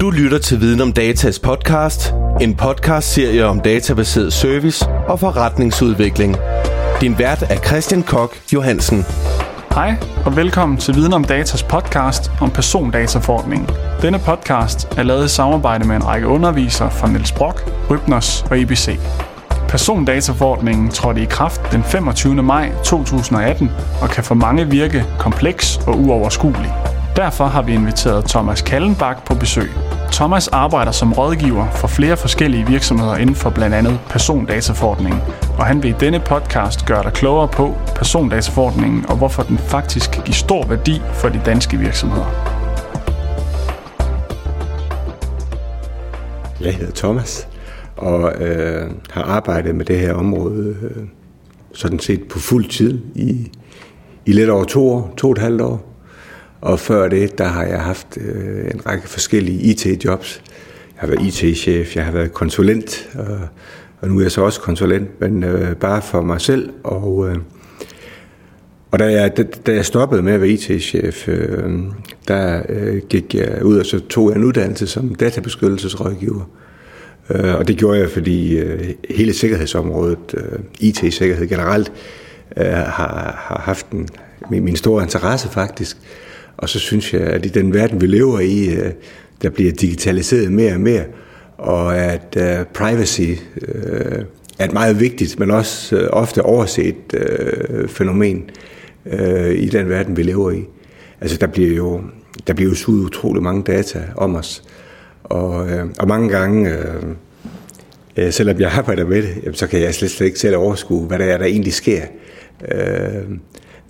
Du lytter til Viden om Datas podcast, en podcast-serie om databaseret service og forretningsudvikling. Din vært er Christian Kok Johansen. Hej og velkommen til Viden om Datas podcast om persondataforordningen. Denne podcast er lavet i samarbejde med en række undervisere fra Niels Brock, Rybners og EBC. Persondataforordningen trådte i kraft den 25. maj 2018 og kan for mange virke kompleks og uoverskuelig. Derfor har vi inviteret Thomas Kallenbak på besøg. Thomas arbejder som rådgiver for flere forskellige virksomheder inden for blandt andet persondataforordningen, og han vil i denne podcast gøre dig klogere på persondataforordningen og hvorfor den faktisk kan give stor værdi for de danske virksomheder. Jeg hedder Thomas og øh, har arbejdet med det her område øh, sådan set på fuld tid i, i lidt over to år, to og et halvt år. Og før det, der har jeg haft øh, en række forskellige IT-jobs. Jeg har været IT-chef, jeg har været konsulent, og, og nu er jeg så også konsulent, men øh, bare for mig selv. Og, øh, og da jeg, da, da jeg stoppede med at være IT-chef, øh, der øh, gik jeg ud og så tog jeg en uddannelse som databeskyttelsesrådgiver. Øh, og det gjorde jeg, fordi øh, hele sikkerhedsområdet, øh, IT-sikkerhed generelt, øh, har, har haft en, min, min store interesse faktisk. Og så synes jeg, at i den verden, vi lever i, øh, der bliver digitaliseret mere og mere, og at øh, privacy øh, er et meget vigtigt, men også ofte overset fænomen i den verden, vi lever i. Altså der bliver jo, der bliver jo suget utrolig mange data om os, og, og mange gange, øh, øh, selvom jeg arbejder med det, så kan jeg slet, slet ikke selv overskue, hvad der er, der egentlig sker. Øh,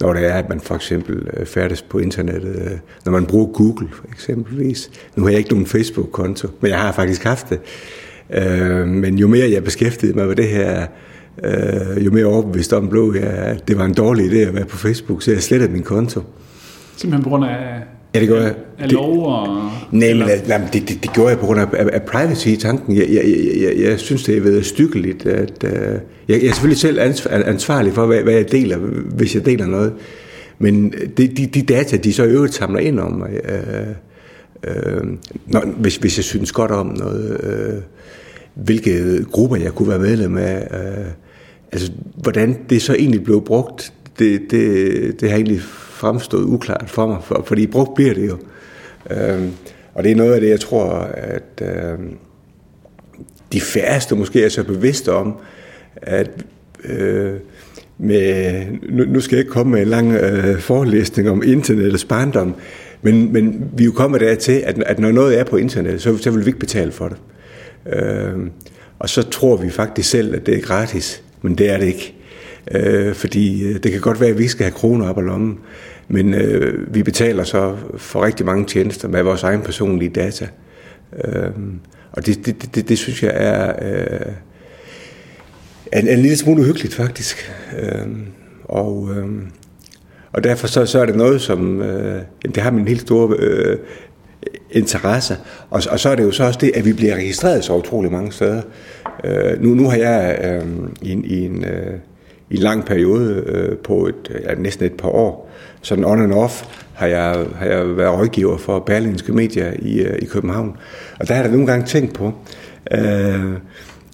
når det er, at man for eksempel øh, færdes på internettet, øh, når man bruger Google eksempelvis. Nu har jeg ikke nogen Facebook-konto, men jeg har faktisk haft det. Øh, men jo mere jeg beskæftigede mig med det her, jo mere overbevist om blev jeg, at det var en dårlig idé at være på Facebook, så jeg slettede min konto. Simpelthen på grund af Ja, det gør jeg. Af lov og... Nej, men det, det, det gjorde jeg på grund af, af, af privacy-tanken. Jeg, jeg, jeg, jeg, jeg synes, det er ved stykkeligt, at... Uh, jeg, jeg er selvfølgelig selv ansvarlig for, hvad, hvad jeg deler, hvis jeg deler noget. Men de, de, de data, de så i øvrigt samler ind om mig, uh, når, hvis, hvis jeg synes godt om noget, uh, hvilke grupper jeg kunne være medlem af, uh, altså hvordan det så egentlig blev brugt, det, det, det har egentlig fremstået uklart for mig, for, fordi brugt bliver det jo. Øhm, og det er noget af det, jeg tror, at øhm, de færreste måske er så bevidste om, at øh, med, nu, nu skal jeg ikke komme med en lang øh, forelæsning om internettets barndom, men, men vi er jo kommet dertil, at, at når noget er på internet, så, så vil vi ikke betale for det. Øhm, og så tror vi faktisk selv, at det er gratis, men det er det ikke. Øh, fordi øh, det kan godt være, at vi ikke skal have kroner op ad lommen, men øh, vi betaler så for rigtig mange tjenester med vores egen personlige data. Øh, og det, det, det, det synes jeg er øh, en, en lille smule uhyggeligt faktisk. Øh, og, øh, og derfor så, så er det noget, som øh, det har min helt store øh, interesse. Og, og så er det jo så også det, at vi bliver registreret så utrolig mange steder. Øh, nu, nu har jeg øh, i, i en... Øh, i en lang periode øh, på et, ja, næsten et par år. Sådan on and off har jeg, har jeg været rådgiver for Berlinske Media i, øh, i København. Og der har jeg nogle gange tænkt på, øh,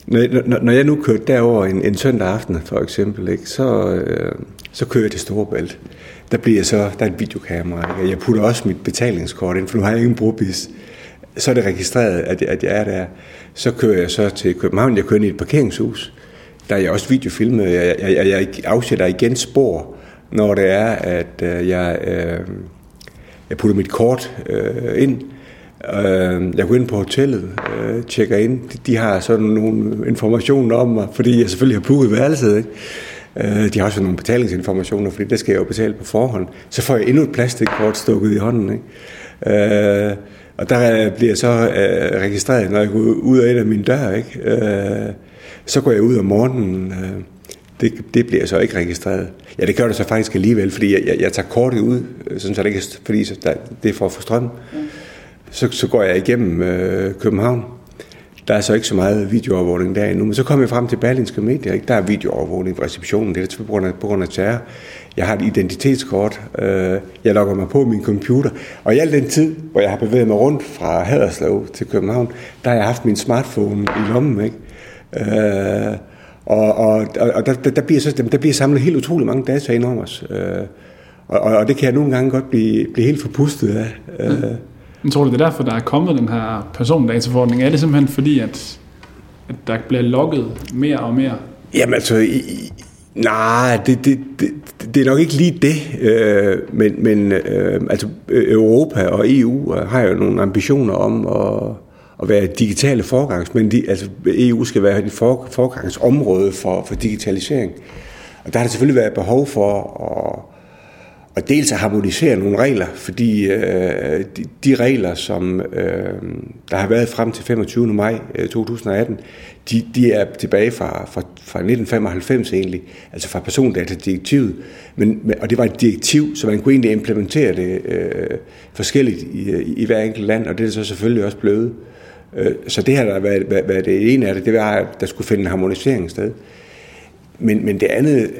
når, når jeg nu kørte derover en, en søndag aften for eksempel, ikke, så, øh, så kører jeg til Storebælt. Der bliver så, der er et videokamera. Ikke? Jeg putter også mit betalingskort ind, for nu har jeg ikke en brobis. Så er det registreret, at, at jeg er der. Så kører jeg så til København. Jeg kører ind i et parkeringshus der er jeg også videofilmet. Jeg, jeg, jeg, jeg afsætter igen spor, når det er, at øh, jeg, øh, jeg putter mit kort øh, ind. Øh, jeg går ind på hotellet, øh, tjekker ind. De, de har sådan nogle informationer om mig, fordi jeg selvfølgelig har booket værelset. Ikke? Øh, de har også nogle betalingsinformationer, fordi det skal jeg jo betale på forhånd. Så får jeg endnu et plastikkort stukket i hånden. Ikke? Øh, og der bliver jeg så øh, registreret, når jeg går ud af en af mine dør. Ikke? Øh, så går jeg ud om morgenen. Øh, det, det bliver så ikke registreret. Ja, det gør det så faktisk alligevel, fordi jeg, jeg, jeg tager kortet ud, øh, sådan så det ikke fordi så der, det er for at få strøm. Mm. Så, så går jeg igennem øh, København. Der er så ikke så meget videoovervågning der endnu, men så kommer jeg frem til Berlinske Medier. Ikke? Der er videoovervågning på receptionen, det er på grund af, på grund af terror. jeg har et identitetskort, øh, jeg logger mig på min computer, og i al den tid, hvor jeg har bevæget mig rundt fra Haderslev til København, der har jeg haft min smartphone i lommen, ikke? Øh, og, og, og der, der, bliver så, der bliver samlet helt utrolig mange data ind om os. Øh, og, og det kan jeg nogle gange godt blive, blive helt forpustet af. Øh. Men tror du, det er derfor, der er kommet den her persondataforordning? Er det simpelthen fordi, at, at der bliver logget mere og mere? Jamen altså, i, nej, det, det, det, det er nok ikke lige det. Øh, men men øh, altså, Europa og EU har jo nogle ambitioner om at at være digitale forgangsmænd. De, altså EU skal være et for, forgangsområde for, for digitalisering. Og der har der selvfølgelig været behov for at, at dels at harmonisere nogle regler, fordi øh, de, de regler, som øh, der har været frem til 25. maj øh, 2018, de, de er tilbage fra, fra, fra 1995 egentlig, altså fra persondatadirektivet. Men, og det var et direktiv, så man kunne egentlig implementere det øh, forskelligt i, i, i hver enkelt land, og det er så selvfølgelig også blevet. Øh, Øh, så det har der været, været det ene af det, det var, at der skulle finde en harmonisering sted. Men, men det andet,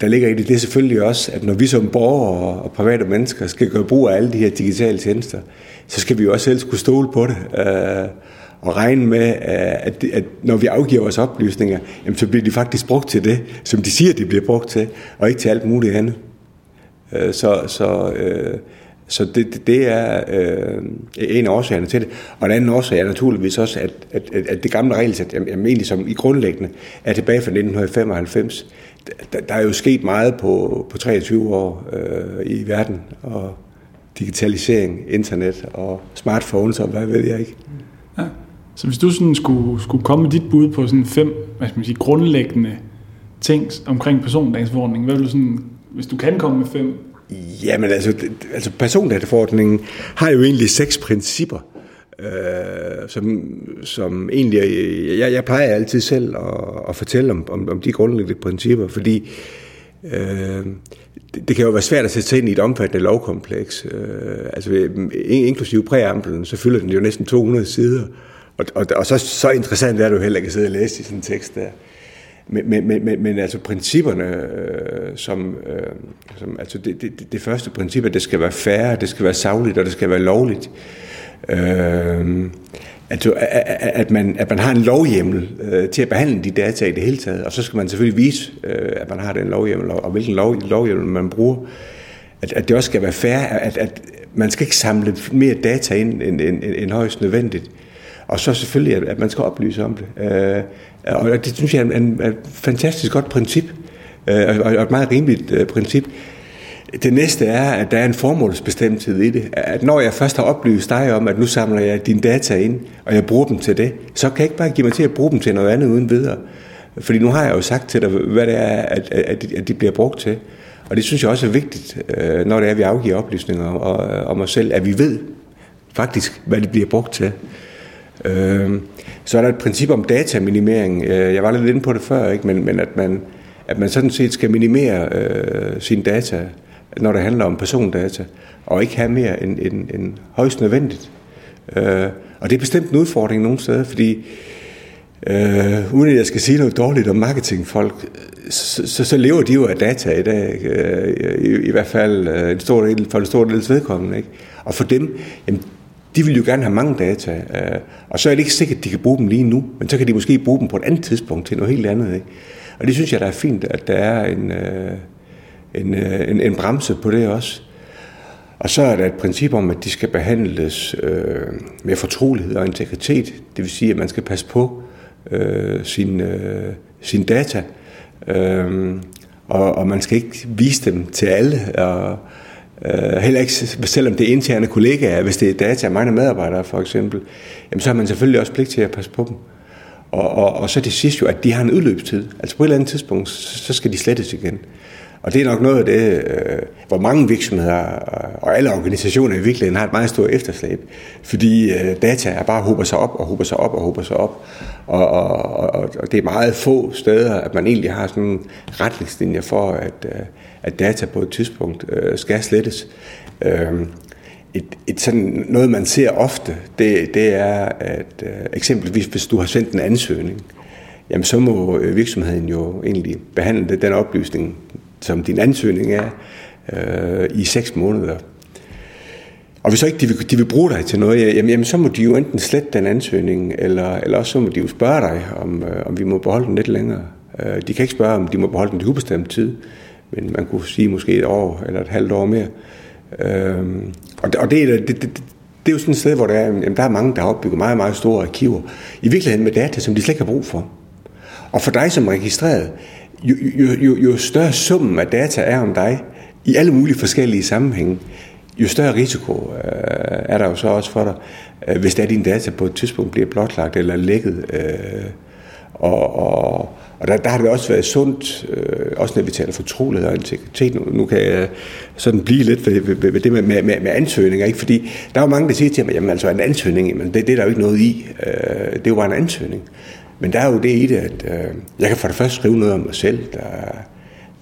der ligger i det, det er selvfølgelig også, at når vi som borgere og private mennesker skal gøre brug af alle de her digitale tjenester, så skal vi jo også selv kunne stole på det. Øh, og regne med, øh, at, at når vi afgiver vores oplysninger, jamen, så bliver de faktisk brugt til det, som de siger, de bliver brugt til, og ikke til alt muligt andet. Øh, så, så øh, så det, det er øh, en af årsagerne til det. Og en anden årsag er naturligvis også, at, at, at det gamle regelsæt, jamen egentlig som i grundlæggende, er tilbage fra 1995. Der, der er jo sket meget på, på 23 år øh, i verden, og digitalisering, internet og smartphones og hvad ved jeg ikke. Ja. Så hvis du sådan skulle, skulle komme med dit bud på sådan fem hvad skal man sige, grundlæggende ting omkring persondagsforordningen, hvad vil du sådan, hvis du kan komme med fem Jamen altså, altså persondataforordningen har jo egentlig seks principper, øh, som, som egentlig, jeg, jeg plejer altid selv at, at fortælle om, om, om de grundlæggende principper, fordi øh, det, det kan jo være svært at sætte sig ind i et omfattende lovkompleks. Øh, altså inklusive præamblen, så fylder den jo næsten 200 sider, og, og, og så, så interessant er det jo heller ikke at sidde og læse i sådan en tekst der. Men, men, men, men altså principperne, øh, som, øh, som altså det, det, det første princip, at det skal være færre, det skal være savligt, og det skal være lovligt. Øh, altså, at, man, at man har en lovhjemmel øh, til at behandle de data i det hele taget, og så skal man selvfølgelig vise, øh, at man har den lovhjemmel, og, og hvilken lov, lovhjemmel man bruger. At, at det også skal være fair, at, at man skal ikke samle mere data ind end, end, end, end højst nødvendigt. Og så selvfølgelig, at, at man skal oplyse om det. Øh, Øh, og det synes jeg er en, fantastisk godt princip, øh, og et meget rimeligt øh, princip. Det næste er, at der er en formålsbestemthed i det. At når jeg først har oplyst dig om, at nu samler jeg dine data ind, og jeg bruger dem til det, så kan jeg ikke bare give mig til at bruge dem til noget andet uden videre. Fordi nu har jeg jo sagt til dig, hvad det er, at, at, at de bliver brugt til. Og det synes jeg også er vigtigt, øh, når det er, at vi afgiver oplysninger om, om os selv, at vi ved faktisk, hvad det bliver brugt til. Øhm, så er der et princip om dataminimering. Øh, jeg var lidt inde på det før, ikke? Men, men at, man, at man sådan set skal minimere øh, sine data, når det handler om persondata, og ikke have mere end, end, end højst nødvendigt. Øh, og det er bestemt en udfordring nogle steder, fordi øh, uden at jeg skal sige noget dårligt om marketingfolk, så, så, så lever de jo af data i dag, øh, i, i hvert fald øh, en stor del, for en stor del vedkommende. Ikke? Og for dem, jamen, de vil jo gerne have mange data, øh, og så er det ikke sikkert, at de kan bruge dem lige nu, men så kan de måske bruge dem på et andet tidspunkt til noget helt andet. Ikke? Og det synes jeg, der er fint, at der er en, øh, en, øh, en, en bremse på det også. Og så er der et princip om, at de skal behandles øh, med fortrolighed og integritet. Det vil sige, at man skal passe på øh, sin, øh, sin data, øh, og, og man skal ikke vise dem til alle, og, Øh, heller ikke, selvom det er interne kollegaer, hvis det er data af mange medarbejdere for eksempel, jamen, så har man selvfølgelig også pligt til at passe på dem. Og, og, og så det sidste jo, at de har en udløbstid. Altså på et eller andet tidspunkt, så skal de slettes igen. Og det er nok noget af det, øh, hvor mange virksomheder øh, og alle organisationer i virkeligheden har et meget stort efterslæb. Fordi øh, data er bare hober sig op og hober sig op og hober sig op. Og, og, og, og det er meget få steder, at man egentlig har sådan retningslinjer for, at, øh, at data på et tidspunkt øh, skal slettes. Øh, et, et sådan noget, man ser ofte, det, det er, at øh, eksempelvis hvis du har sendt en ansøgning, jamen så må øh, virksomheden jo egentlig behandle den oplysning, som din ansøgning er, øh, i seks måneder. Og hvis så ikke de vil, de vil bruge dig til noget, jamen, jamen så må de jo enten slette den ansøgning, eller, eller også så må de jo spørge dig, om, øh, om vi må beholde den lidt længere. Øh, de kan ikke spørge, om de må beholde den til ubestemt tid, men man kunne sige måske et år eller et halvt år mere. Øh, og det, og det, det, det, det er jo sådan et sted, hvor der er, jamen, der er mange, der har opbygget meget, meget store arkiver. I virkeligheden med data, som de slet ikke har brug for. Og for dig som registreret, jo, jo, jo, jo større summen af data er om dig, i alle mulige forskellige sammenhænge, jo større risiko øh, er der jo så også for dig, øh, hvis det er dine data på et tidspunkt bliver blotlagt eller lækket. Øh, og, og, og der, der har det også været sundt, øh, også når vi taler fortrolighed og integritet. Nu, nu kan jeg sådan blive lidt ved, ved, ved det med, med, med ansøgninger, ikke? fordi der er jo mange, der siger til mig, jamen altså en ansøgning, jamen, det, det er der jo ikke noget i. Øh, det er jo bare en ansøgning. Men der er jo det i det, at øh, jeg kan for det første skrive noget om mig selv, der,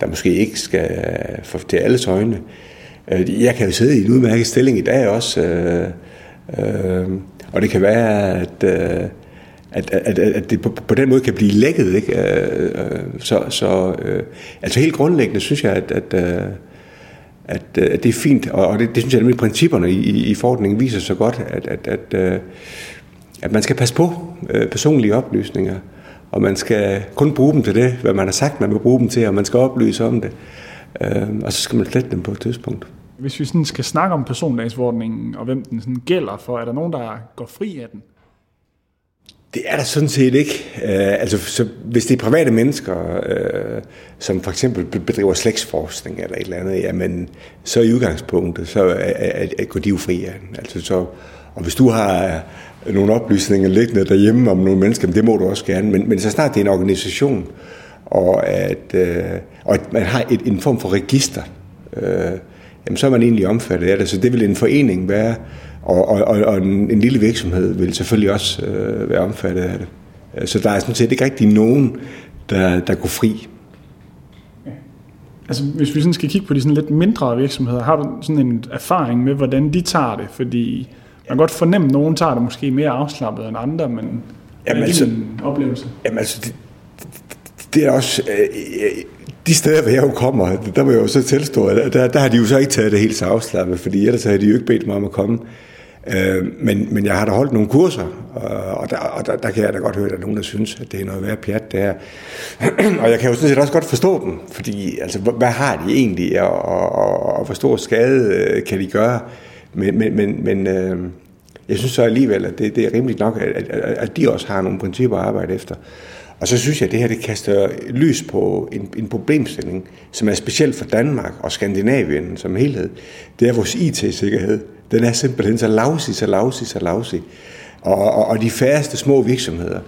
der måske ikke skal få til alles øjne. Øh, jeg kan jo sidde i en udmærket stilling i dag også, øh, øh, og det kan være, at, øh, at, at, at det på, på den måde kan blive lækket. Ikke? Øh, øh, så, så øh, altså helt grundlæggende synes jeg, at, at, øh, at, at det er fint, og det, det synes jeg, at principperne i, i, i forordningen viser så godt, at, at, at, at man skal passe på personlige oplysninger, og man skal kun bruge dem til det, hvad man har sagt, man vil bruge dem til, og man skal oplyse om det, og så skal man slette dem på et tidspunkt. Hvis vi sådan skal snakke om persondagsforordningen, og hvem den sådan gælder for, er der nogen, der går fri af den? Det er der sådan set ikke. Uh, altså, så hvis det er private mennesker, uh, som for eksempel bedriver slægtsforskning eller et eller andet, jamen, så i udgangspunktet, så er, er, er, går de jo fri af den. Altså, så, og hvis du har øh, nogle oplysninger liggende derhjemme om nogle mennesker, det må du også gerne. Men, men så snart det er en organisation, og at, øh, og at man har et, en form for register, øh, jamen, så er man egentlig omfattet af det. Så det vil en forening være, og, og, og en, en lille virksomhed vil selvfølgelig også øh, være omfattet af det. Så der er sådan set ikke rigtig nogen, der, der går fri. Altså, hvis vi sådan skal kigge på de sådan lidt mindre virksomheder, har du sådan en erfaring med, hvordan de tager det? Fordi kan godt fornemme, at nogen tager det måske mere afslappet end andre, men jamen, er altså, en oplevelse? Jamen altså, det, det er også... Øh, øh, de steder, hvor jeg jo kommer, der må jeg jo så tilstå, at der, der har de jo så ikke taget det helt så afslappet, fordi ellers havde de jo ikke bedt mig om at komme. Øh, men, men jeg har da holdt nogle kurser, og, der, og der, der kan jeg da godt høre, at der er nogen, der synes, at det er noget værd pjat, det her. og jeg kan jo sådan set også godt forstå dem, fordi altså, hvad har de egentlig, og, og, og hvor stor skade øh, kan de gøre? Men, men, men, men øh, jeg synes så alligevel, at det, det er rimeligt nok, at, at, at de også har nogle principper at arbejde efter. Og så synes jeg, at det her det kaster lys på en, en problemstilling, som er specielt for Danmark og Skandinavien som helhed. Det er vores IT-sikkerhed. Den er simpelthen så lavsig, så lavsig, så lavsig. Og, og, og de færreste små virksomheder,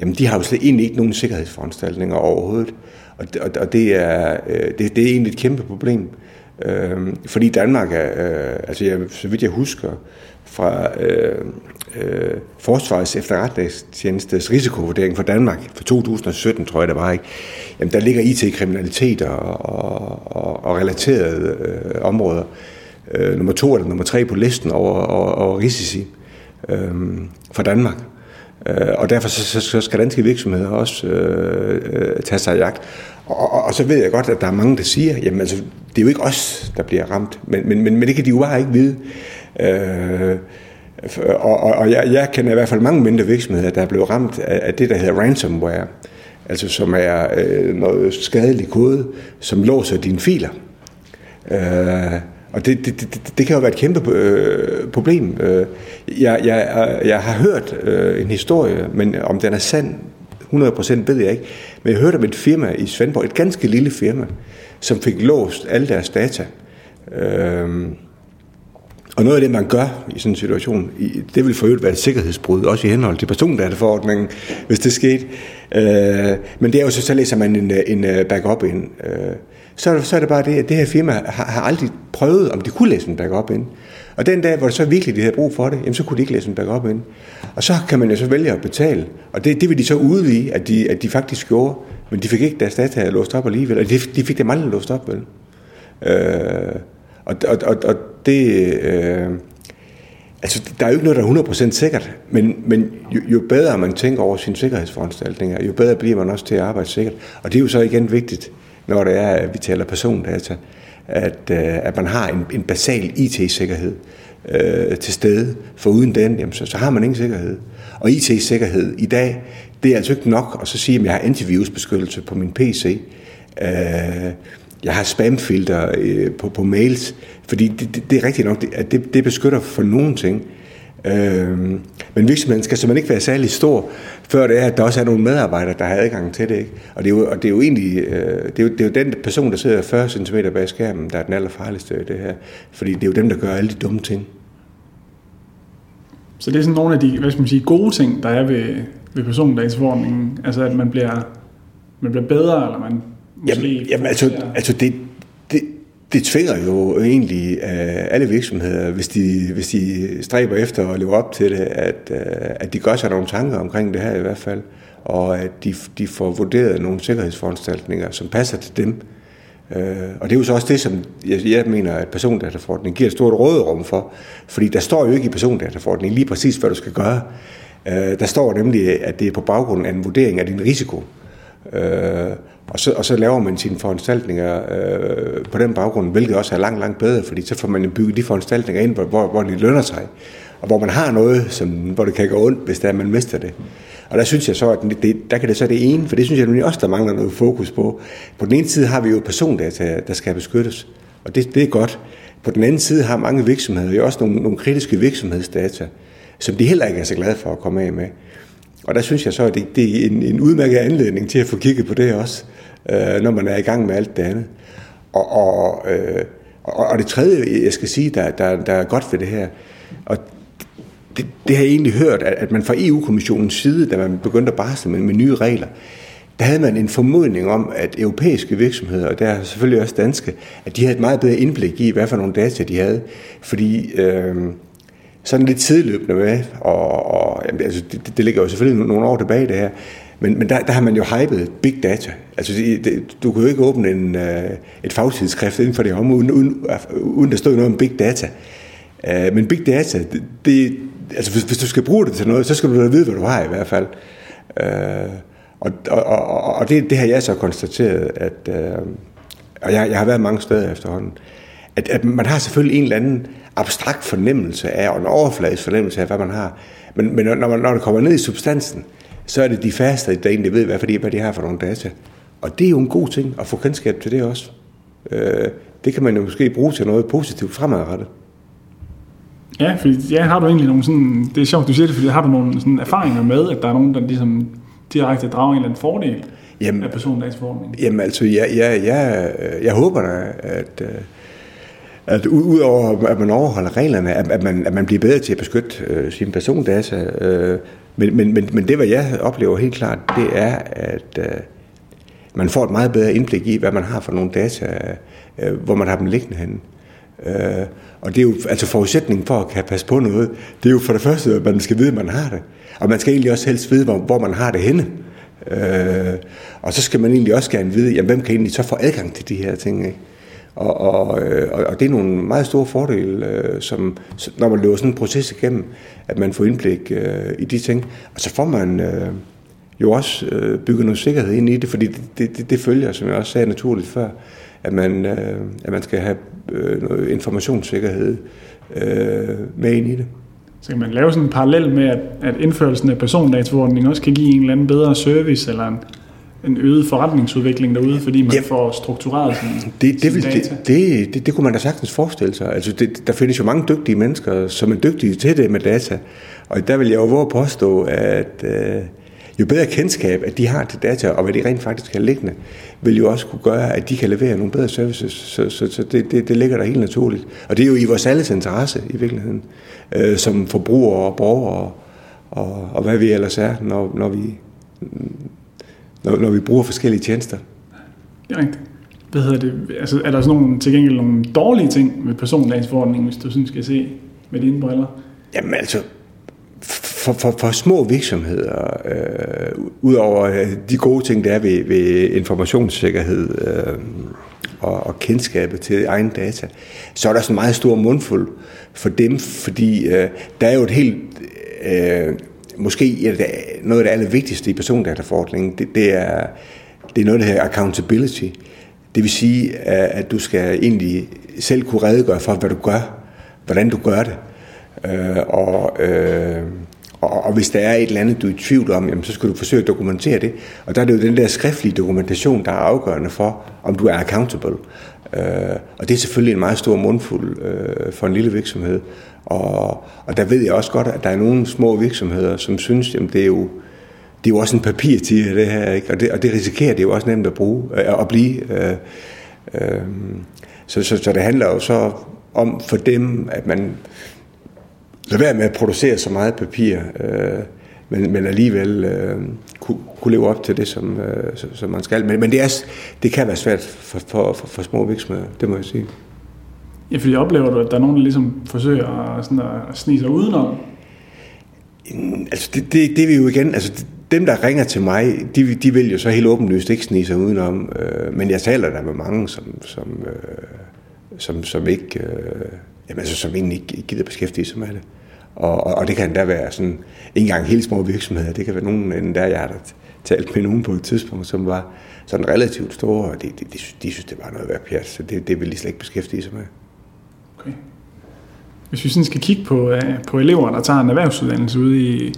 jamen de har jo slet egentlig ikke nogen sikkerhedsforanstaltninger overhovedet. Og, og, og det, er, øh, det, det er egentlig et kæmpe problem. Øh, fordi Danmark er, øh, altså jeg, så vidt jeg husker, fra øh, øh, Forsvarets efterretningstjenestes risikovurdering for Danmark for 2017, tror jeg det var, ikke? Jamen, der ligger IT-kriminalitet og, og, og, og relaterede øh, områder øh, nummer to eller nummer tre på listen over, over, over risici øh, for Danmark. Øh, og derfor så, så skal danske virksomheder også øh, øh, tage sig i jagt. Og, og, og så ved jeg godt, at der er mange, der siger, jamen altså, det er jo ikke os, der bliver ramt, men, men, men, men det kan de jo bare ikke vide. Øh, og, og, og jeg, jeg kender i hvert fald mange mindre virksomheder, der er blevet ramt af, af det, der hedder ransomware, altså som er øh, noget skadelig kode, som låser dine filer. Øh, og det, det, det, det kan jo være et kæmpe øh, problem. Øh, jeg, jeg, øh, jeg har hørt øh, en historie, men om den er sand, 100% ved jeg ikke. Men jeg hørte om et firma i Svendborg, et ganske lille firma, som fik låst alle deres data. Øhm, og noget af det, man gør i sådan en situation, det vil for øvrigt være et sikkerhedsbrud, også i henhold til persondataforordningen, hvis det skete. Øh, men det er jo så, så læser man en, en øh, backup ind. Øh, så, så er det bare det, at det her firma har, har aldrig prøvet, om de kunne læse en backup ind. Og den dag, hvor det så virkelig de havde brug for det, jamen, så kunne de ikke læse en backup ind. Og så kan man jo så vælge at betale. Og det, det vil de så udvide, at de, at de faktisk gjorde. Men de fik ikke deres data låst op alligevel. Og de, de fik dem aldrig låst op, vel? Øh, og, og, og, og det... Øh, altså, der er jo ikke noget, der er 100% sikkert, men, men jo, jo bedre man tænker over sine sikkerhedsforanstaltninger, jo bedre bliver man også til at arbejde sikkert. Og det er jo så igen vigtigt, når det er, at vi taler persondata, at, øh, at man har en, en basal IT-sikkerhed øh, til stede, for uden den, jamen, så, så har man ingen sikkerhed. Og IT-sikkerhed i dag, det er altså ikke nok at så sige, at jeg har antivirusbeskyttelse på min PC. Øh, jeg har spamfilter øh, på, på mails, fordi det, det, det er rigtigt nok, at det, det beskytter for nogle ting. Øh, men virksomheden skal simpelthen ikke være særlig stor, før det er, at der også er nogle medarbejdere, der har adgang til det. Ikke? Og, det er jo, og det er jo egentlig øh, det er jo, det er jo den person, der sidder 40 cm bag skærmen, der er den allerfarligste i det her. Fordi det er jo dem, der gør alle de dumme ting. Så det er sådan nogle af de hvad skal man sige, gode ting, der er ved, ved persondataforordningen. Altså at man bliver, man bliver bedre, eller man måske... Jamen, jamen altså, altså det, det, tvinger jo egentlig øh, alle virksomheder, hvis de, hvis de stræber efter at leve op til det, at, øh, at de gør sig nogle tanker omkring det her i hvert fald, og at de, de får vurderet nogle sikkerhedsforanstaltninger, som passer til dem. Uh, og det er jo så også det, som jeg, jeg mener, at persondataforordningen giver et stort råderum for, fordi der står jo ikke i persondataforordningen lige præcis, hvad du skal gøre. Uh, der står nemlig, at det er på baggrund af en vurdering af din risiko. Øh, og så, og så laver man sine foranstaltninger øh, på den baggrund, hvilket også er langt, langt bedre, fordi så får man bygget de foranstaltninger ind, hvor, hvor de lønner sig, og hvor man har noget, som, hvor det kan gå ondt, hvis der man mister det. Og der synes jeg så, at det, der kan det så det ene, for det synes jeg nemlig også, der mangler noget fokus på. På den ene side har vi jo persondata, der skal beskyttes, og det, det er godt. På den anden side har mange virksomheder jo også nogle, nogle kritiske virksomhedsdata, som de heller ikke er så glade for at komme af med. Og der synes jeg så, at det, det er en, en udmærket anledning til at få kigget på det også øh, når man er i gang med alt det andet. Og, og, øh, og, og det tredje, jeg skal sige, der, der, der er godt ved det her, og det, det har jeg egentlig hørt, at, at man fra EU-kommissionens side, da man begyndte at barsle med, med nye regler, der havde man en formodning om, at europæiske virksomheder, og der er selvfølgelig også danske, at de havde et meget bedre indblik i, hvad for nogle data de havde. Fordi øh, sådan lidt tidløbende med, og, og jamen, altså, det, det ligger jo selvfølgelig nogle år tilbage det her, men, men der, der har man jo hypet big data. Altså, det, du kan jo ikke åbne en, uh, et fagtidsskrift inden for det område, uden, uden, uden der stod noget om big data. Uh, men big data, det, det, altså hvis, hvis du skal bruge det til noget, så skal du da vide, hvad du har i hvert fald. Uh, og og, og, og det, det har jeg så konstateret, at, uh, og jeg, jeg har været mange steder efterhånden, at, at man har selvfølgelig en eller anden abstrakt fornemmelse af, og en overfladisk fornemmelse af, hvad man har. Men, men når, man, når det kommer ned i substansen, så er det de færreste, der egentlig ved, hvad, fordi, hvad de har for nogle data. Og det er jo en god ting at få kendskab til det også. Øh, det kan man jo måske bruge til noget positivt fremadrettet. Ja, fordi ja, har du egentlig nogle sådan, det er sjovt, du siger det, fordi har du nogle sådan erfaringer med, at der er nogen, der ligesom direkte drager en eller anden fordel jamen, af persondataforordningen? Jamen altså, jeg, jeg, jeg, jeg håber da, at, at udover at man overholder reglerne, at, at, man, at man bliver bedre til at beskytte øh, sine persondata, øh, men, men, men, men det, hvad jeg oplever helt klart, det er, at øh, man får et meget bedre indblik i, hvad man har for nogle data, øh, øh, hvor man har dem liggende henne. Øh, og det er jo altså forudsætningen for at kan passe på noget. Det er jo for det første, at man skal vide, at man har det. Og man skal egentlig også helst vide, hvor, hvor man har det henne. Øh, og så skal man egentlig også gerne vide, jamen, hvem kan egentlig så få adgang til de her ting. Ikke? Og, og, øh, og, og det er nogle meget store fordele, øh, som, når man løber sådan en proces igennem, at man får indblik øh, i de ting. Og så får man øh, jo også øh, bygget noget sikkerhed ind i det, fordi det, det, det, det følger, som jeg også sagde naturligt før, at man, øh, at man skal have øh, noget informationssikkerhed øh, med ind i det. Så kan man lave sådan en parallel med, at, at indførelsen af persondataforordningen også kan give en eller anden bedre service, eller en, en øget forretningsudvikling derude, fordi man ja, får struktureret sin, det, det, vil, data? Det, det, det, det kunne man da sagtens forestille sig. Altså det, der findes jo mange dygtige mennesker, som er dygtige til det med data. Og der vil jeg jo våge påstå, at øh, jo bedre kendskab, at de har til data, og hvad de rent faktisk har liggende, vil jo også kunne gøre, at de kan levere nogle bedre services. Så, så, så det, det, det ligger der helt naturligt. Og det er jo i vores alles interesse i virkeligheden, øh, som forbrugere og borgere og, og, og hvad vi ellers er, når, når vi når, når vi bruger forskellige tjenester. Det er rigtigt. Hvad hedder det? Altså, er der sådan nogle, til gengæld nogle dårlige ting med persondagsforordningen, hvis du synes, skal se med dine briller? Jamen altså, for, for, for små virksomheder, øh, udover øh, de gode ting, der er ved, ved informationssikkerhed øh, og, og kendskabet til egen data, så er der sådan en meget stor mundfuld for dem, fordi øh, der er jo et helt øh, måske er det noget af det allervigtigste i persondataforordningen, det, det, er, det er noget, der hedder accountability. Det vil sige, at du skal egentlig selv kunne redegøre for, hvad du gør, hvordan du gør det. Øh, og, øh, og, og hvis der er et eller andet, du er i tvivl om, jamen, så skal du forsøge at dokumentere det. Og der er det jo den der skriftlige dokumentation, der er afgørende for, om du er accountable. Øh, og det er selvfølgelig en meget stor mundfuld øh, for en lille virksomhed. Og, og der ved jeg også godt, at der er nogle små virksomheder, som synes, jamen det er jo, det er jo også en papirtiger, det her, ikke? Og, det, og det risikerer det jo også nemt at bruge, øh, at blive. Øh, øh, så, så, så det handler jo så om for dem, at man lader være med at producere så meget papir, øh, men, men alligevel øh, kunne, kunne leve op til det, som, øh, som man skal. Men, men det, er, det kan være svært for, for, for, for små virksomheder, det må jeg sige. Ja, fordi oplever du, at der er nogen, der ligesom forsøger at, sådan at snige sig udenom? Altså, det, det, det er vi jo igen, altså dem, der ringer til mig, de, de vil jo så helt åbenlyst ikke snige sig udenom, øh, men jeg taler der med mange, som, som, øh, som, som ikke, øh, jamen, altså, som egentlig ikke gider beskæftige sig med det. Og, og, og det kan da være sådan, ikke engang helt små virksomheder, det kan være nogen, der jeg har talt med nogen på et tidspunkt, som var sådan relativt store, og de, de, de, de synes, det var noget værd pjat, så det, det vil de slet ikke beskæftige sig med. Okay. Hvis vi sådan skal kigge på, øh, på elever, der tager en erhvervsuddannelse ude, i,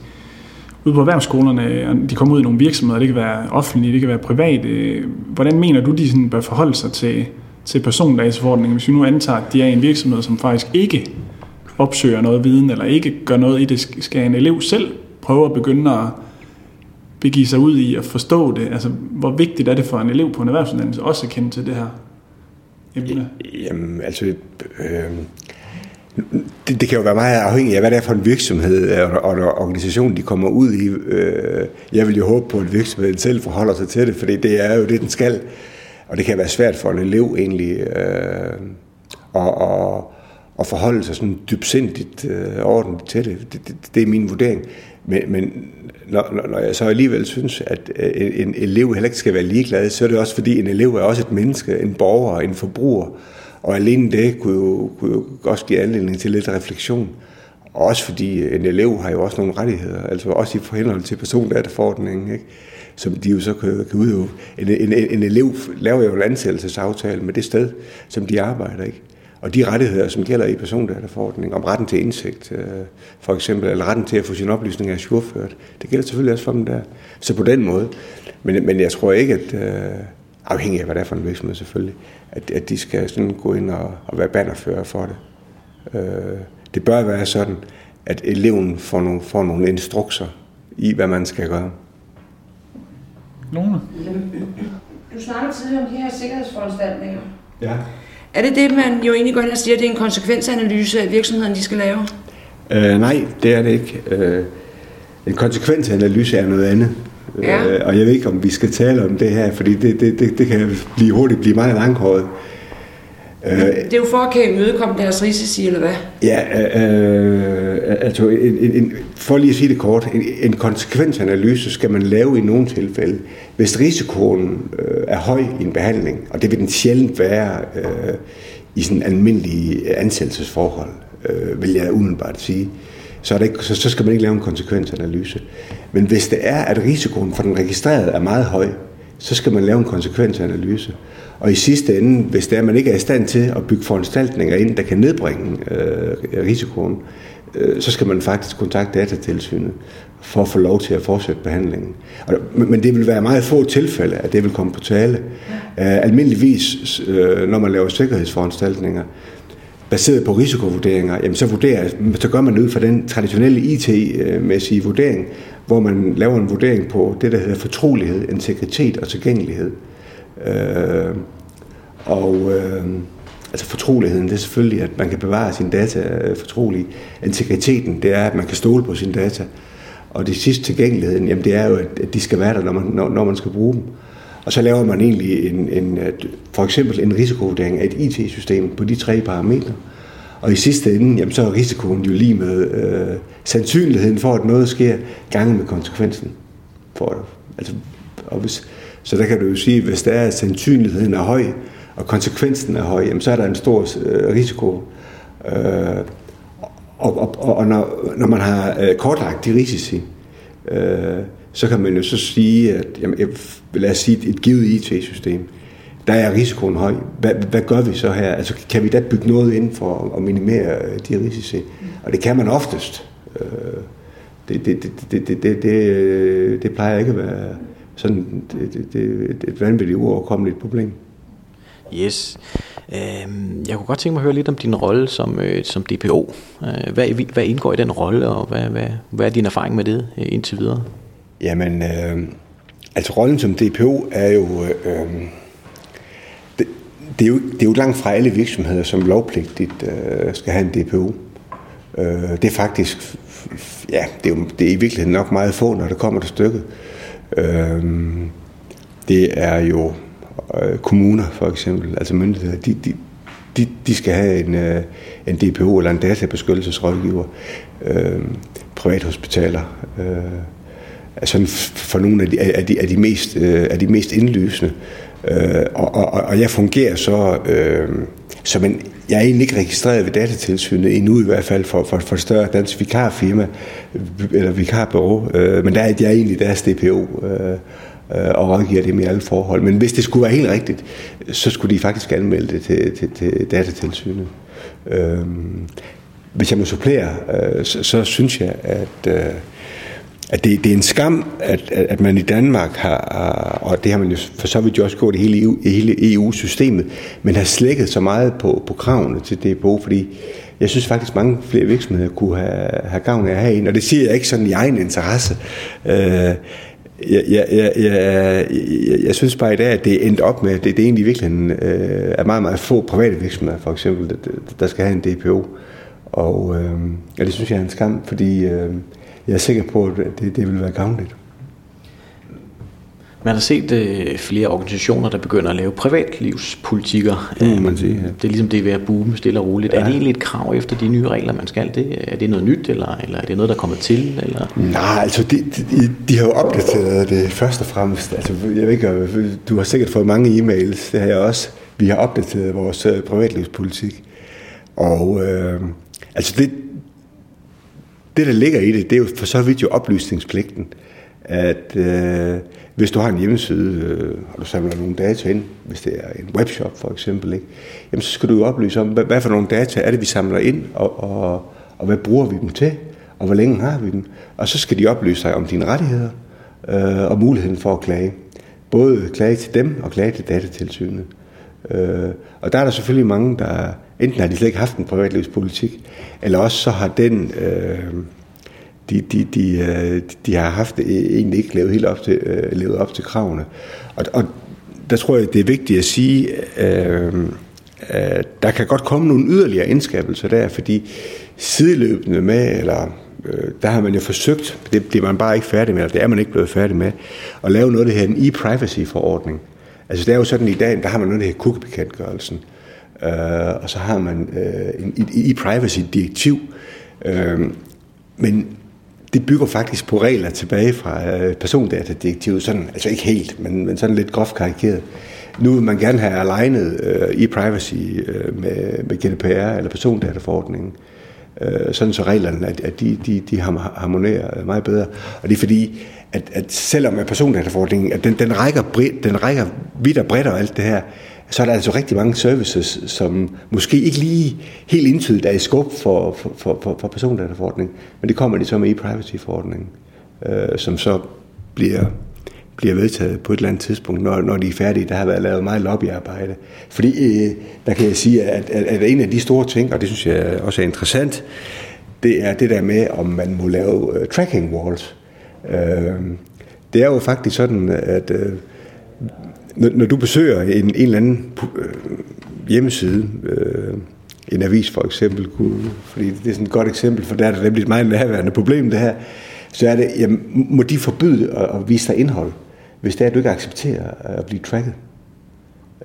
ude på erhvervsskolerne, og de kommer ud i nogle virksomheder, det kan være offentlige, det kan være private, øh, hvordan mener du, de sådan bør forholde sig til, til persondagsforordningen, hvis vi nu antager, at de er i en virksomhed, som faktisk ikke opsøger noget viden, eller ikke gør noget i det, skal en elev selv prøve at begynde at begive sig ud i at forstå det? Altså, hvor vigtigt er det for en elev på en erhvervsuddannelse også at kende til det her emne? Jamen, altså, øh, det, det kan jo være meget afhængigt af, hvad det er for en virksomhed øh, og, og, organisation, de kommer ud i. Øh, jeg vil jo håbe på, at virksomheden selv forholder sig til det, fordi det er jo det, den skal. Og det kan være svært for en elev egentlig øh, og, og, at forholde sig sådan dybsindigt øh, ordentligt til det. Det, det. det er min vurdering. Men, men når, når jeg så alligevel synes, at øh, en elev heller ikke skal være ligeglad, så er det også fordi, en elev er også et menneske, en borger, en forbruger. Og alene det kunne jo, kunne jo også give anledning til lidt refleksion. Også fordi en elev har jo også nogle rettigheder, altså også i forhold til persondataforordningen, ikke? som de jo så kan, kan udøve. En, en, en elev laver jo en ansættelsesaftale med det sted, som de arbejder. ikke. Og de rettigheder, som gælder i persondataforordningen, om retten til indsigt, øh, for eksempel, eller retten til at få sine oplysninger ajourført, det gælder selvfølgelig også for dem der. Så på den måde. Men, men jeg tror ikke, at øh, afhængig af, hvad det er for en virksomhed selvfølgelig, at, at de skal sådan gå ind og, og være bannerfører for det. Øh, det bør være sådan, at eleven får nogle, får nogle instrukser i, hvad man skal gøre. Lone? Du snakkede tidligere om de her sikkerhedsforanstaltninger. Ja. Er det det, man jo egentlig går ind og siger, at det er en konsekvensanalyse af virksomheden, de skal lave? Øh, nej, det er det ikke. Øh, en konsekvensanalyse er noget andet. Ja. Øh, og jeg ved ikke, om vi skal tale om det her, fordi det, det, det, det kan blive hurtigt blive meget langhåret. Øh, det er jo for at kan imødekomme deres risici, eller hvad? Ja, øh, altså en, en, for lige at sige det kort, en, en konsekvensanalyse skal man lave i nogle tilfælde, hvis risikoen øh, er høj i en behandling, og det vil den sjældent være øh, i sådan almindelige øh, ansættelsesforhold, øh, vil jeg umiddelbart sige, så, er det ikke, så, så skal man ikke lave en konsekvensanalyse. Men hvis det er, at risikoen for den registrerede er meget høj, så skal man lave en konsekvensanalyse. Og i sidste ende, hvis det er, at man ikke er i stand til at bygge foranstaltninger ind, der kan nedbringe øh, risikoen, øh, så skal man faktisk kontakte datatilsynet for at få lov til at fortsætte behandlingen. Men det vil være meget få tilfælde, at det vil komme på tale. Øh, almindeligvis, øh, når man laver sikkerhedsforanstaltninger, baseret på risikovurderinger, jamen så, vurderer, så gør man ud fra den traditionelle IT-mæssige vurdering, hvor man laver en vurdering på det, der hedder fortrolighed, integritet og tilgængelighed. Øh, og øh, altså fortroligheden, det er selvfølgelig, at man kan bevare sine data øh, fortrolige. Integriteten, det er, at man kan stole på sine data. Og det sidste tilgængeligheden, jamen det er jo, at de skal være der, når man, når, når man skal bruge dem. Og så laver man egentlig en, en, øh, for eksempel en risikovurdering af et IT-system på de tre parametre. Og i sidste ende, jamen, så er risikoen jo lige med øh, sandsynligheden for, at noget sker, gange med konsekvensen for det. Altså, og hvis, så der kan du jo sige, at hvis der er sandsynligheden er høj, og konsekvensen er høj, jamen, så er der en stor øh, risiko. Øh, og og, og når, når man har øh, kortlagt de risici, øh, så kan man jo så sige, at jamen, jeg, lad os sige et givet IT-system, der er risikoen høj. Hvad, hvad gør vi så her? Altså, kan vi da bygge noget ind for at minimere øh, de risici? Og det kan man oftest. Øh, det, det, det, det, det, det, det, plejer ikke at være sådan det, det, det, et vanvittigt uoverkommeligt problem. Yes. Øhm, jeg kunne godt tænke mig at høre lidt om din rolle som, øh, som DPO. Øh, hvad, hvad indgår i den rolle, og hvad, hvad, hvad er din erfaring med det øh, indtil videre? Jamen, øh, altså rollen som DPO er jo... Øh, det, det, er jo, det er jo langt fra alle virksomheder, som lovpligtigt øh, skal have en DPO. Øh, det er faktisk... Ja, det er, jo, det er i virkeligheden nok meget få, når det kommer til stykket. Øh, det er jo øh, kommuner for eksempel, altså myndigheder, de, de, de, de skal have en, øh, en DPO eller en databeskyttelsesrådgiver. Øh, privathospitaler. Øh, altså for nogle af de, af de, af de, mest, øh, af de mest indlysende. Øh, og, og, og jeg fungerer så øh, som en, jeg er egentlig ikke registreret ved datatilsynet endnu i hvert fald for, for, for et større dansk vikarfirma eller vikarbureau, øh, men der er jeg egentlig deres DPO. Øh, øh, og rådgiver dem i alle forhold. Men hvis det skulle være helt rigtigt, så skulle de faktisk anmelde det til, til, til datatilsynet. Øh, hvis jeg må supplere, øh, så, så synes jeg, at, øh, at det, det er en skam, at, at man i Danmark har, og det har man jo for så vidt jo også gjort i hele, EU, i hele EU-systemet, men har slækket så meget på, på kravene til DBO, fordi jeg synes faktisk, mange flere virksomheder kunne have, have gavn af at have en, og det siger jeg ikke sådan i egen interesse. Øh, jeg, jeg, jeg, jeg, jeg synes bare i dag, at det er endt op med, at det, det er egentlig virkelig øh, er meget, meget få private virksomheder, for eksempel, der, der skal have en DPO. Og øh, ja, det synes jeg er en skam, fordi øh, jeg er sikker på, at det, det vil være gavnligt. Man har set øh, flere organisationer, der begynder at lave privatlivspolitikker. Det må man sige, ja. Det er ligesom det ved at boome stille og roligt. Ja. Er det egentlig et krav efter de nye regler, man skal? Det, er det noget nyt, eller, eller er det noget, der kommer til? Eller? Nej, altså de, de, de har jo opdateret det først og fremmest. Altså, jeg ved ikke, du har sikkert fået mange e-mails, det har jeg også. Vi har opdateret vores øh, privatlivspolitik. Og øh, altså det, det, der ligger i det, det er jo for så vidt jo oplysningspligten. At øh, hvis du har en hjemmeside, øh, og du samler nogle data ind, hvis det er en webshop for eksempel, ikke? Jamen, så skal du jo oplyse om, hvad, hvad for nogle data er det, vi samler ind, og, og, og hvad bruger vi dem til, og hvor længe har vi dem. Og så skal de oplyse dig om dine rettigheder øh, og muligheden for at klage. Både klage til dem og klage til datatilsynet. Øh, og der er der selvfølgelig mange, der enten har de slet ikke haft en privatlivspolitik, eller også så har den... Øh, de, de, de, øh, de har haft e, egentlig ikke levet helt op til, øh, levet op til kravene. Og, og der tror jeg, det er vigtigt at sige, øh, øh, der kan godt komme nogle yderligere indskabelser der, fordi sideløbende med, eller øh, der har man jo forsøgt, det bliver man bare ikke færdig med, eller det er man ikke blevet færdig med, at lave noget af det her, en e-privacy-forordning. Altså det er jo sådan i dag, der har man noget, det her cookie-bekendtgørelsen, øh, og så har man øh, en e-privacy-direktiv, øh, men det bygger faktisk på regler tilbage fra øh, persondatadirektivet, sådan, altså ikke helt, men, men sådan lidt groft karikeret. Nu vil man gerne have alignet øh, e-privacy øh, med, med GDPR eller persondataforordningen, øh, sådan så reglerne at, at de, de, de harmonerer øh, meget bedre. Og det er fordi, at, at selvom at persondataforordningen, at den, den, rækker, den rækker vidt og bredt og alt det her, så er der altså rigtig mange services, som måske ikke lige helt indtydigt er i skub for, for, for, for, for persondataforordningen, men det kommer de så med i privacy-forordningen, øh, som så bliver, bliver vedtaget på et eller andet tidspunkt, når, når de er færdige. Der har været lavet meget lobbyarbejde. Fordi øh, der kan jeg sige, at, at, at en af de store ting, og det synes jeg også er interessant, det er det der med, om man må lave uh, tracking walls. Uh, det er jo faktisk sådan, at uh, når, når du besøger en, en eller anden øh, hjemmeside, øh, en avis for eksempel, kunne, fordi det er sådan et godt eksempel, for der er det nemlig et meget nærværende problem det her, så er det, jamen, må de forbyde at, at vise dig indhold, hvis det er, at du ikke accepterer at blive tracket.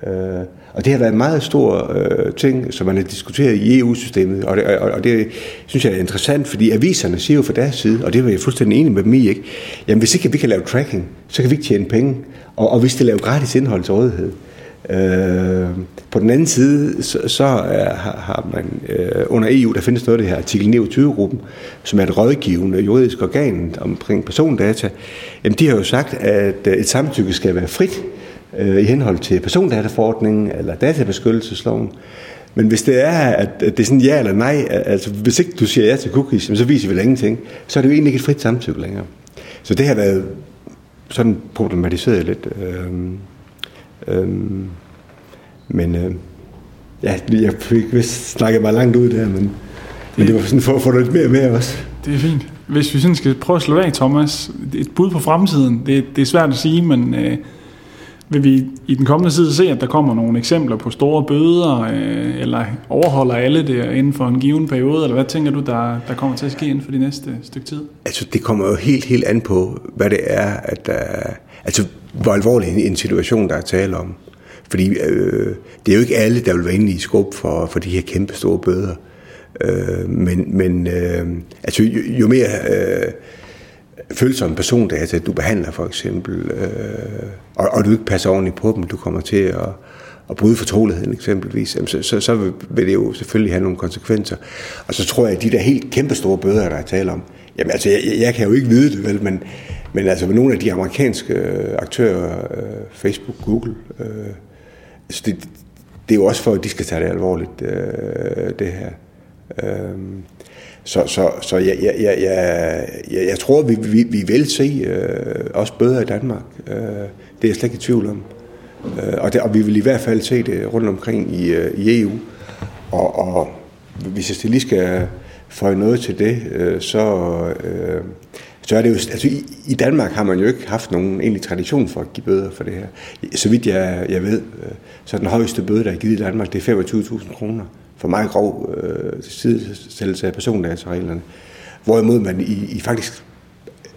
Øh, og det har været en meget stor øh, ting, som man har diskuteret i EU-systemet, og det, og, og det synes jeg er interessant, fordi aviserne siger jo fra deres side, og det var jeg fuldstændig enig med dem i, ikke? jamen hvis ikke vi kan lave tracking, så kan vi ikke tjene penge, og, og vi skal lave gratis indhold til rådighed. Øh, på den anden side, så, så er, har, man øh, under EU, der findes noget af det her artikel 29-gruppen, som er et rådgivende juridisk organ omkring persondata. Jamen, de har jo sagt, at øh, et samtykke skal være frit, øh, Øh, i henhold til persondataforordningen eller databeskyttelsesloven. Men hvis det er, at det er sådan ja eller nej, altså hvis ikke du siger ja til cookies, så viser vi vel ingenting, så er det jo egentlig ikke et frit samtykke længere. Så det har været sådan problematiseret lidt. Øhm, øhm, men øh, ja, jeg fik vist snakket mig langt ud der, men, men det var sådan for at få lidt mere med også. Det er fint. Hvis vi sådan skal prøve at slå af, Thomas, et bud på fremtiden, det, det er svært at sige, men øh, vil vi i den kommende tid se, at der kommer nogle eksempler på store bøder, øh, eller overholder alle det inden for en given periode, eller hvad tænker du, der, der kommer til at ske inden for de næste stykke tid? Altså, det kommer jo helt, helt an på, hvad det er, at der, altså, hvor alvorlig en situation, der er tale om. Fordi øh, det er jo ikke alle, der vil være inde i skub for, for de her kæmpe store bøder. Øh, men men øh, altså, jo, jo mere øh, følsomme persondata, du behandler for eksempel, øh, og, og du ikke passer ordentligt på dem, du kommer til at, at bryde fortroligheden eksempelvis, så, så, så vil det jo selvfølgelig have nogle konsekvenser. Og så tror jeg, at de der helt kæmpe store bøder, der er tale om, jamen altså, jeg, jeg kan jo ikke vide det, vel, men, men altså nogle af de amerikanske aktører, øh, Facebook, Google, øh, altså det, det er jo også for, at de skal tage det alvorligt, øh, det her. Øh, så, så, så jeg, jeg, jeg, jeg, jeg tror, vi, vi, vi vil se øh, også bøder i Danmark. Øh, det er jeg slet ikke i tvivl om. Øh, og, det, og vi vil i hvert fald se det rundt omkring i, øh, i EU. Og, og hvis jeg lige skal få noget til det, øh, så, øh, så er det jo... Altså i, i Danmark har man jo ikke haft nogen egentlig tradition for at give bøder for det her. Så vidt jeg, jeg ved, øh, så den højeste bøde, der er givet i Danmark, det er 25.000 kroner for meget grov øh, sidesættelse af persondatareglerne. Hvorimod man i, i faktisk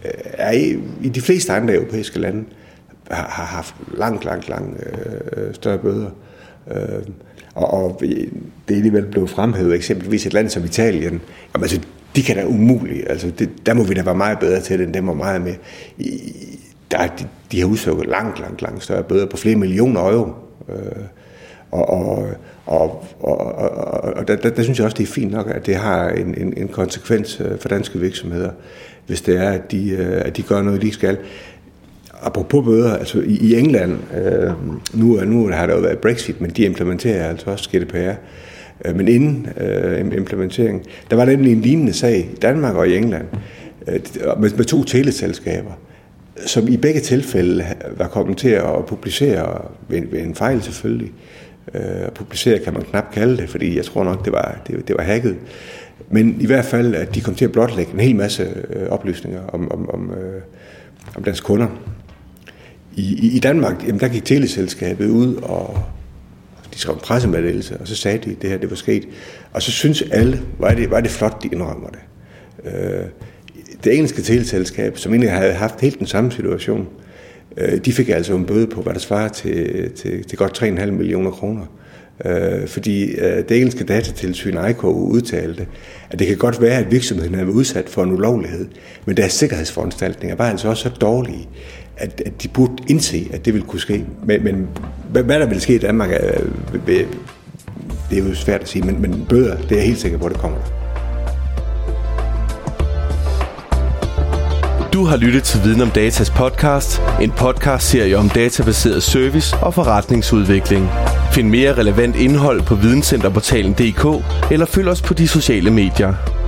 øh, er i, i de fleste andre europæiske lande har, har haft langt, langt, langt øh, større bøder. Øh, og, og det er alligevel blevet fremhævet eksempelvis et land som Italien. Jamen, altså, de kan da umuligt. Altså, det, der må vi da være meget bedre til det, end dem var meget med. I, der, de, de har udsukket langt, langt, langt større bøder på flere millioner euro. Øh, og, og, og, og, og, og der, der, der synes jeg også, det er fint nok, at det har en, en, en konsekvens øh, for danske virksomheder, hvis det er, at de, øh, at de gør noget, de skal. Apropos bøder, altså i, i England, øh, nu, nu har der jo været Brexit, men de implementerer altså også GDPR. Øh, men inden øh, implementeringen, der var nemlig en lignende sag i Danmark og i England, øh, med, med to teleselskaber, som i begge tilfælde var kommet til at publicere, ved, ved en fejl selvfølgelig, Øh, Øh, publicere kan man knap kalde det, fordi jeg tror nok, det var, det, det var hacket. Men i hvert fald, at de kom til at blotlægge en hel masse øh, oplysninger om, om, om, øh, om deres kunder. I, i, i Danmark, jamen, der gik teleselskabet ud, og de skrev en pressemeddelelse, og så sagde de, at det her det var sket. Og så synes alle, var det, var det flot, de indrømmer det. Øh, det engelske teleselskab, som egentlig havde haft helt den samme situation, Øh, Øh, de fik altså en bøde på, hvad der svarer til, til, til godt 3,5 millioner kroner. Øh, fordi øh, det engelske datatilsyn ICO udtalte, at det kan godt være, at virksomheden er udsat for en ulovlighed, men deres sikkerhedsforanstaltninger var altså også så dårlige, at, at de burde indse, at det ville kunne ske. Men, men hvad, hvad der vil ske i Danmark, øh, det er jo svært at sige, men, men bøder, det er jeg helt sikker på, at det kommer der. Du har lyttet til Viden om Datas podcast, en podcast-serie om databaseret service og forretningsudvikling. Find mere relevant indhold på videncenterportalen.dk eller følg os på de sociale medier.